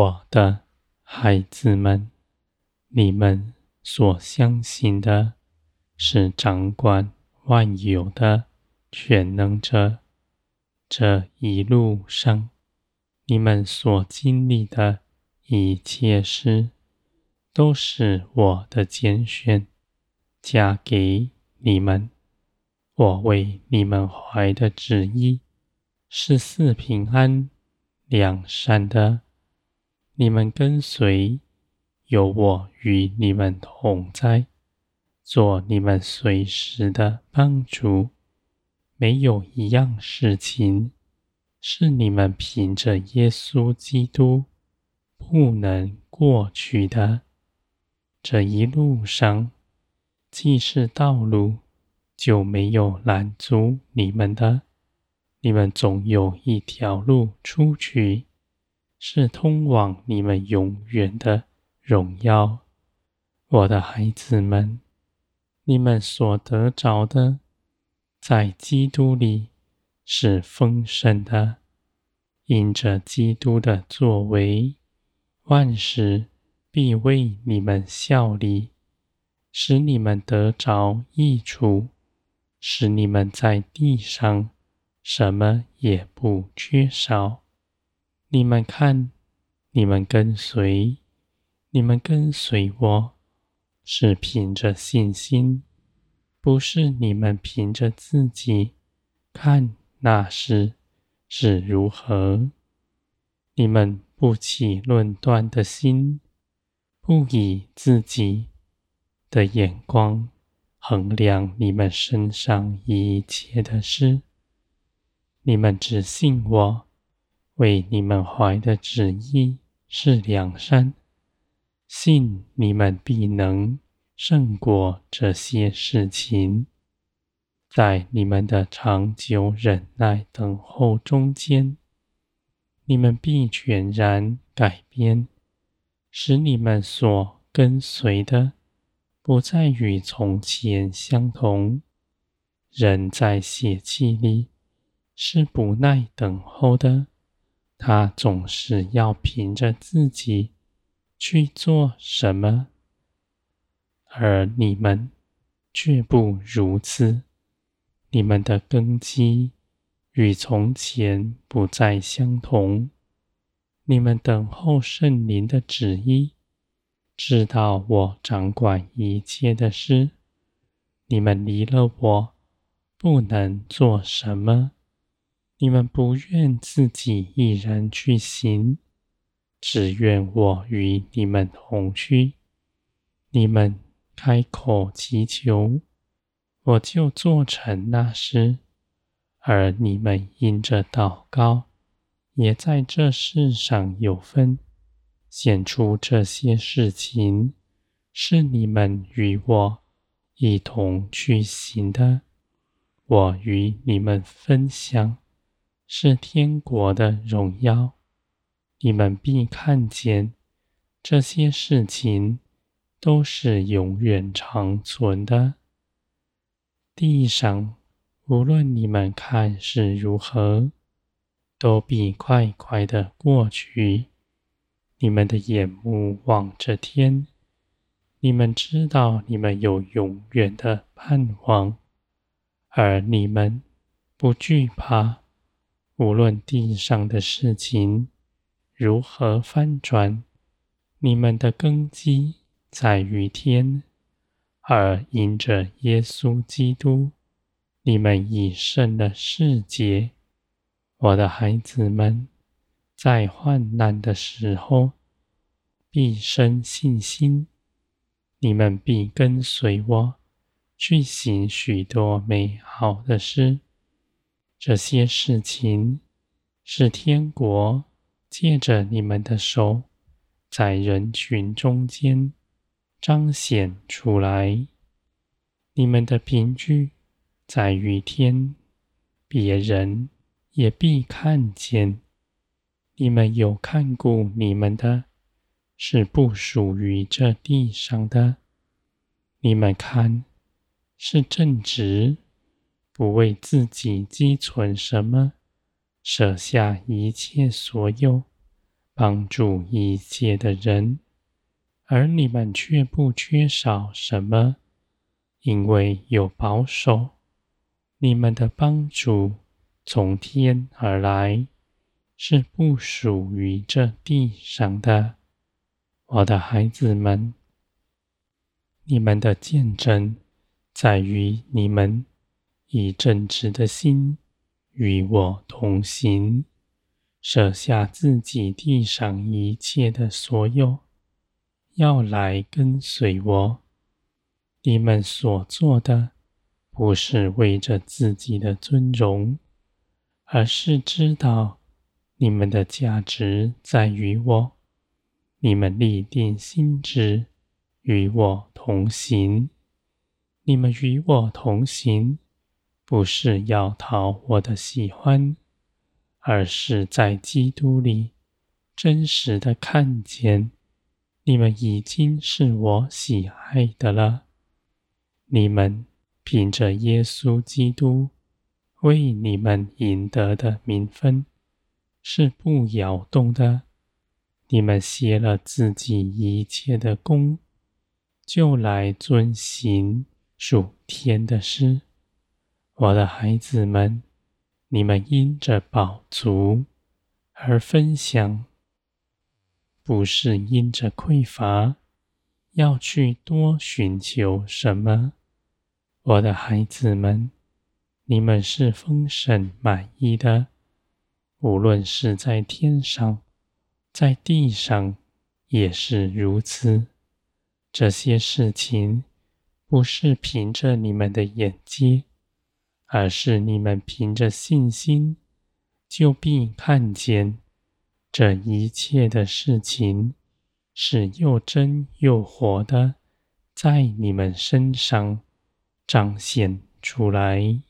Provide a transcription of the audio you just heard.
我的孩子们，你们所相信的是掌管万有的全能者。这一路上，你们所经历的一切事，都是我的拣选，加给你们。我为你们怀的旨意，是四平安、两善的。你们跟随，有我与你们同在，做你们随时的帮助。没有一样事情是你们凭着耶稣基督不能过去的。这一路上，既是道路，就没有拦阻你们的。你们总有一条路出去。是通往你们永远的荣耀，我的孩子们，你们所得着的，在基督里是丰盛的，因着基督的作为，万事必为你们效力，使你们得着益处，使你们在地上什么也不缺少。你们看，你们跟随，你们跟随我，是凭着信心，不是你们凭着自己看那事是如何。你们不起论断的心，不以自己的眼光衡量你们身上一切的事，你们只信我。为你们怀的旨意是良善，信你们必能胜过这些事情，在你们的长久忍耐等候中间，你们必全然改变，使你们所跟随的不再与从前相同。人在血气里是不耐等候的。他总是要凭着自己去做什么，而你们却不如此。你们的根基与从前不再相同。你们等候圣灵的旨意，知道我掌管一切的事。你们离了我，不能做什么。你们不愿自己一人去行，只愿我与你们同去。你们开口祈求，我就做成那事；而你们因着祷告，也在这世上有分，显出这些事情是你们与我一同去行的。我与你们分享。是天国的荣耀，你们必看见这些事情都是永远长存的。地上无论你们看是如何，都必快快的过去。你们的眼目望着天，你们知道你们有永远的盼望，而你们不惧怕。无论地上的事情如何翻转，你们的根基在于天，而因着耶稣基督，你们已胜了世界。我的孩子们，在患难的时候，必生信心。你们必跟随我，去行许多美好的事。这些事情是天国借着你们的手，在人群中间彰显出来。你们的凭据在于天，别人也必看见。你们有看顾你们的，是不属于这地上的。你们看，是正直。不为自己积存什么，舍下一切所有，帮助一切的人，而你们却不缺少什么，因为有保守。你们的帮助从天而来，是不属于这地上的。我的孩子们，你们的见证在于你们以正直的心与我同行，舍下自己地上一切的所有，要来跟随我。你们所做的不是为着自己的尊荣，而是知道你们的价值在于我。你们立定心志，与我同行。你们与我同行，不是要讨我的喜欢，而是在基督里真实的看见，你们已经是我喜爱的了。你们凭着耶稣基督为你们赢得的名分，是不摇动的。你们歇了自己一切的工，就来遵行属天的事。我的孩子们，你们因着饱足而分享，不是因着匮乏，要去多寻求什么。我的孩子们，你们是丰盛满意的，无论是在天上。在地上也是如此。这些事情不是凭着你们的眼睛，而是你们凭着信心，就必看见这一切的事情是又真又活的，在你们身上彰显出来。